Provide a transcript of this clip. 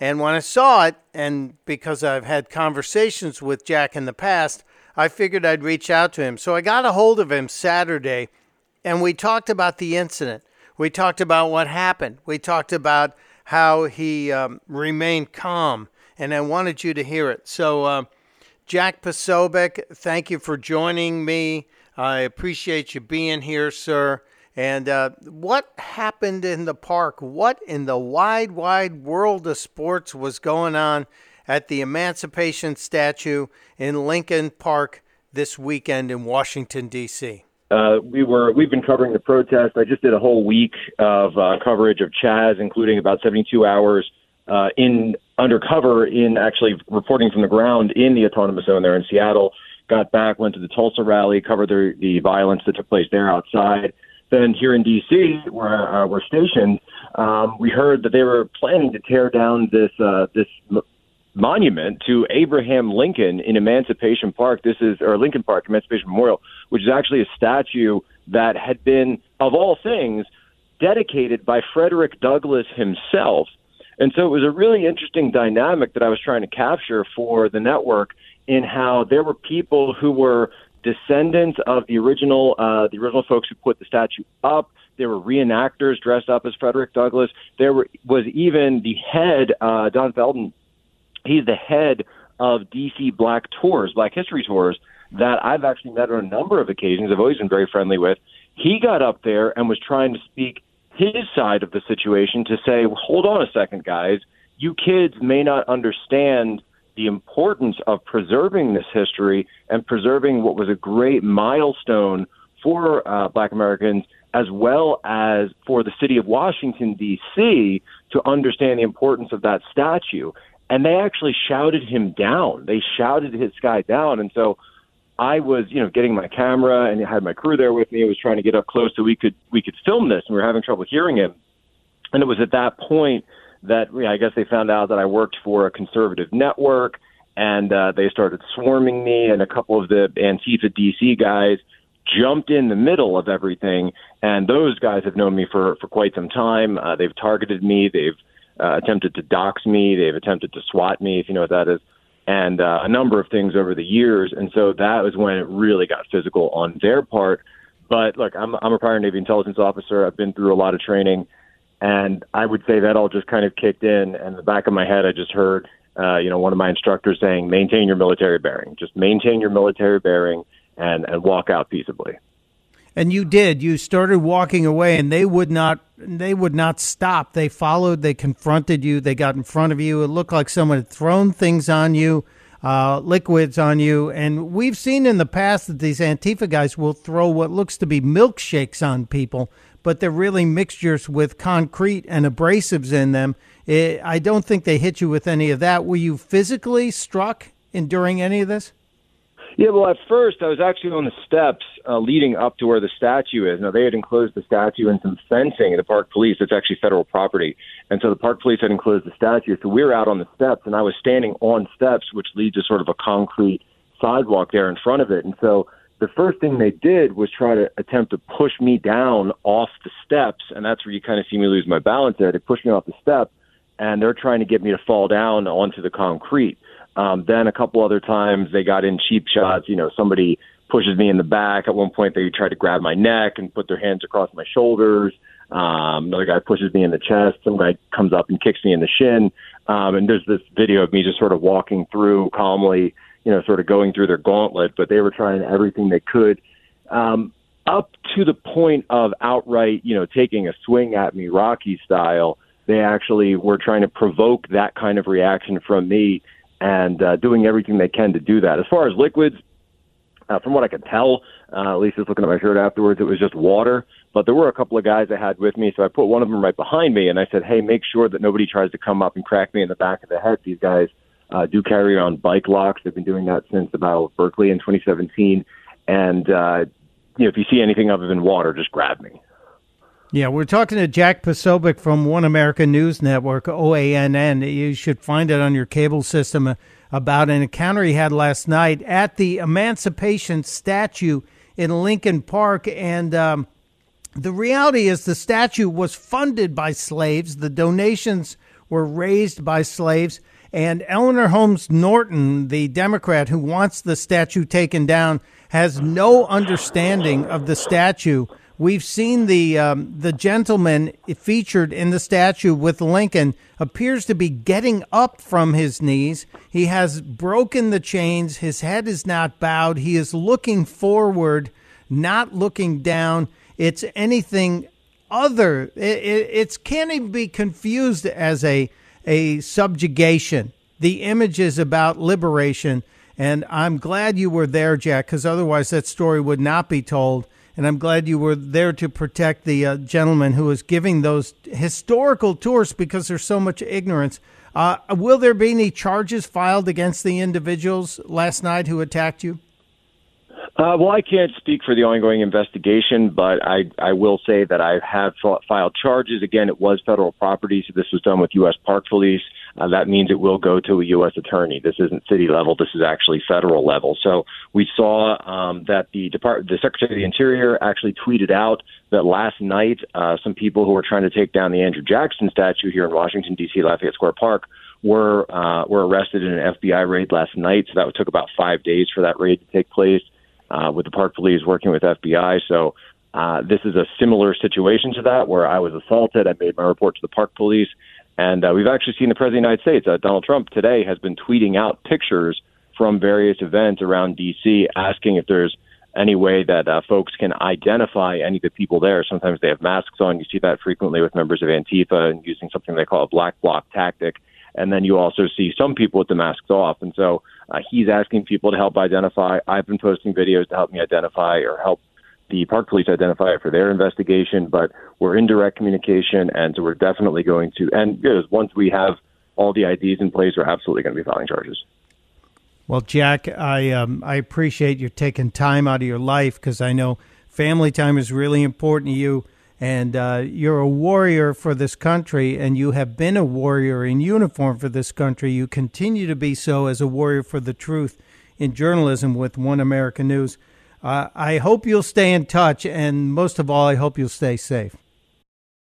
And when I saw it, and because I've had conversations with Jack in the past, I figured I'd reach out to him. So I got a hold of him Saturday, and we talked about the incident. We talked about what happened. We talked about how he um, remained calm, and I wanted you to hear it. So, uh, Jack Posobiec, thank you for joining me. I appreciate you being here, sir. And uh, what happened in the park? What in the wide, wide world of sports was going on at the Emancipation Statue in Lincoln Park this weekend in Washington, D.C.? Uh, we were we've been covering the protest. I just did a whole week of uh, coverage of Chaz, including about 72 hours uh, in undercover in actually reporting from the ground in the autonomous zone there in Seattle. Got back, went to the Tulsa rally, covered the, the violence that took place there outside. Then here in D.C., where uh, we're stationed, um, we heard that they were planning to tear down this uh, this monument to Abraham Lincoln in Emancipation Park. This is, or Lincoln Park, Emancipation Memorial, which is actually a statue that had been, of all things, dedicated by Frederick Douglass himself. And so it was a really interesting dynamic that I was trying to capture for the network in how there were people who were descendants of the original uh, the original folks who put the statue up. There were reenactors dressed up as Frederick Douglass. There were, was even the head, uh, Don Folden, he's the head of DC Black Tours, Black History Tours, that I've actually met on a number of occasions. I've always been very friendly with. He got up there and was trying to speak his side of the situation to say, hold on a second, guys. You kids may not understand the importance of preserving this history and preserving what was a great milestone for uh, Black Americans as well as for the city of Washington, D.C., to understand the importance of that statue and they actually shouted him down. They shouted his guy down, and so I was, you know, getting my camera and I had my crew there with me. I was trying to get up close so we could we could film this, and we were having trouble hearing him. And it was at that point that you know, I guess they found out that I worked for a conservative network, and uh, they started swarming me. And a couple of the Antifa DC guys jumped in the middle of everything. And those guys have known me for for quite some time. Uh, they've targeted me. They've uh, attempted to dox me. They've attempted to swat me, if you know what that is, and uh, a number of things over the years. And so that was when it really got physical on their part. But look, I'm, I'm a prior Navy intelligence officer. I've been through a lot of training, and I would say that all just kind of kicked in. And in the back of my head, I just heard, uh, you know, one of my instructors saying, "Maintain your military bearing. Just maintain your military bearing, and and walk out peaceably." And you did. You started walking away, and they would not. They would not stop. They followed. They confronted you. They got in front of you. It looked like someone had thrown things on you, uh, liquids on you. And we've seen in the past that these Antifa guys will throw what looks to be milkshakes on people, but they're really mixtures with concrete and abrasives in them. It, I don't think they hit you with any of that. Were you physically struck in during any of this? Yeah, well, at first I was actually on the steps uh, leading up to where the statue is. Now they had enclosed the statue in some fencing. The park police, it's actually federal property, and so the park police had enclosed the statue. So we were out on the steps, and I was standing on steps, which lead to sort of a concrete sidewalk there in front of it. And so the first thing they did was try to attempt to push me down off the steps, and that's where you kind of see me lose my balance there. They pushed me off the step, and they're trying to get me to fall down onto the concrete. Um, then a couple other times they got in cheap shots. You know, somebody pushes me in the back. At one point, they tried to grab my neck and put their hands across my shoulders. Um, another guy pushes me in the chest. Some guy comes up and kicks me in the shin. Um, and there's this video of me just sort of walking through calmly, you know, sort of going through their gauntlet. But they were trying everything they could, um, up to the point of outright, you know, taking a swing at me, Rocky style. They actually were trying to provoke that kind of reaction from me and uh, doing everything they can to do that. As far as liquids, uh, from what I could tell, uh, at least just looking at my shirt afterwards, it was just water. But there were a couple of guys I had with me, so I put one of them right behind me, and I said, "Hey, make sure that nobody tries to come up and crack me in the back of the head." These guys uh, do carry on bike locks. They've been doing that since the Battle of Berkeley in 2017. And uh, you know, if you see anything other than water, just grab me. Yeah, we're talking to Jack Posobiec from One American News Network, OANN. You should find it on your cable system uh, about an encounter he had last night at the Emancipation statue in Lincoln Park. And um, the reality is, the statue was funded by slaves. The donations were raised by slaves. And Eleanor Holmes Norton, the Democrat who wants the statue taken down, has no understanding of the statue. We've seen the um, the gentleman featured in the statue with Lincoln appears to be getting up from his knees. He has broken the chains. His head is not bowed. He is looking forward, not looking down. It's anything other. It, it it's can't even be confused as a a subjugation. The image is about liberation. And I'm glad you were there, Jack, because otherwise that story would not be told. And I'm glad you were there to protect the uh, gentleman who was giving those historical tours because there's so much ignorance. Uh, will there be any charges filed against the individuals last night who attacked you? Uh, well, I can't speak for the ongoing investigation, but I, I will say that I have filed charges. Again, it was federal property, so this was done with U.S. Park Police. Uh, that means it will go to a U.S. attorney. This isn't city level. This is actually federal level. So we saw um, that the Depart- the Secretary of the Interior actually tweeted out that last night uh, some people who were trying to take down the Andrew Jackson statue here in Washington D.C. Lafayette Square Park were uh, were arrested in an FBI raid last night. So that took about five days for that raid to take place uh, with the Park Police working with FBI. So uh, this is a similar situation to that where I was assaulted. I made my report to the Park Police. And uh, we've actually seen the President of the United States, uh, Donald Trump, today has been tweeting out pictures from various events around D.C., asking if there's any way that uh, folks can identify any of the people there. Sometimes they have masks on. You see that frequently with members of Antifa and using something they call a black bloc tactic. And then you also see some people with the masks off. And so uh, he's asking people to help identify. I've been posting videos to help me identify or help the park police identify it for their investigation. But we're in direct communication, and so we're definitely going to. And you once we have all the IDs in place, we're absolutely going to be filing charges. Well, Jack, I um, I appreciate you taking time out of your life because I know family time is really important to you and uh, you're a warrior for this country, and you have been a warrior in uniform for this country. You continue to be so as a warrior for the truth in journalism with One American News. Uh, I hope you'll stay in touch, and most of all, I hope you'll stay safe.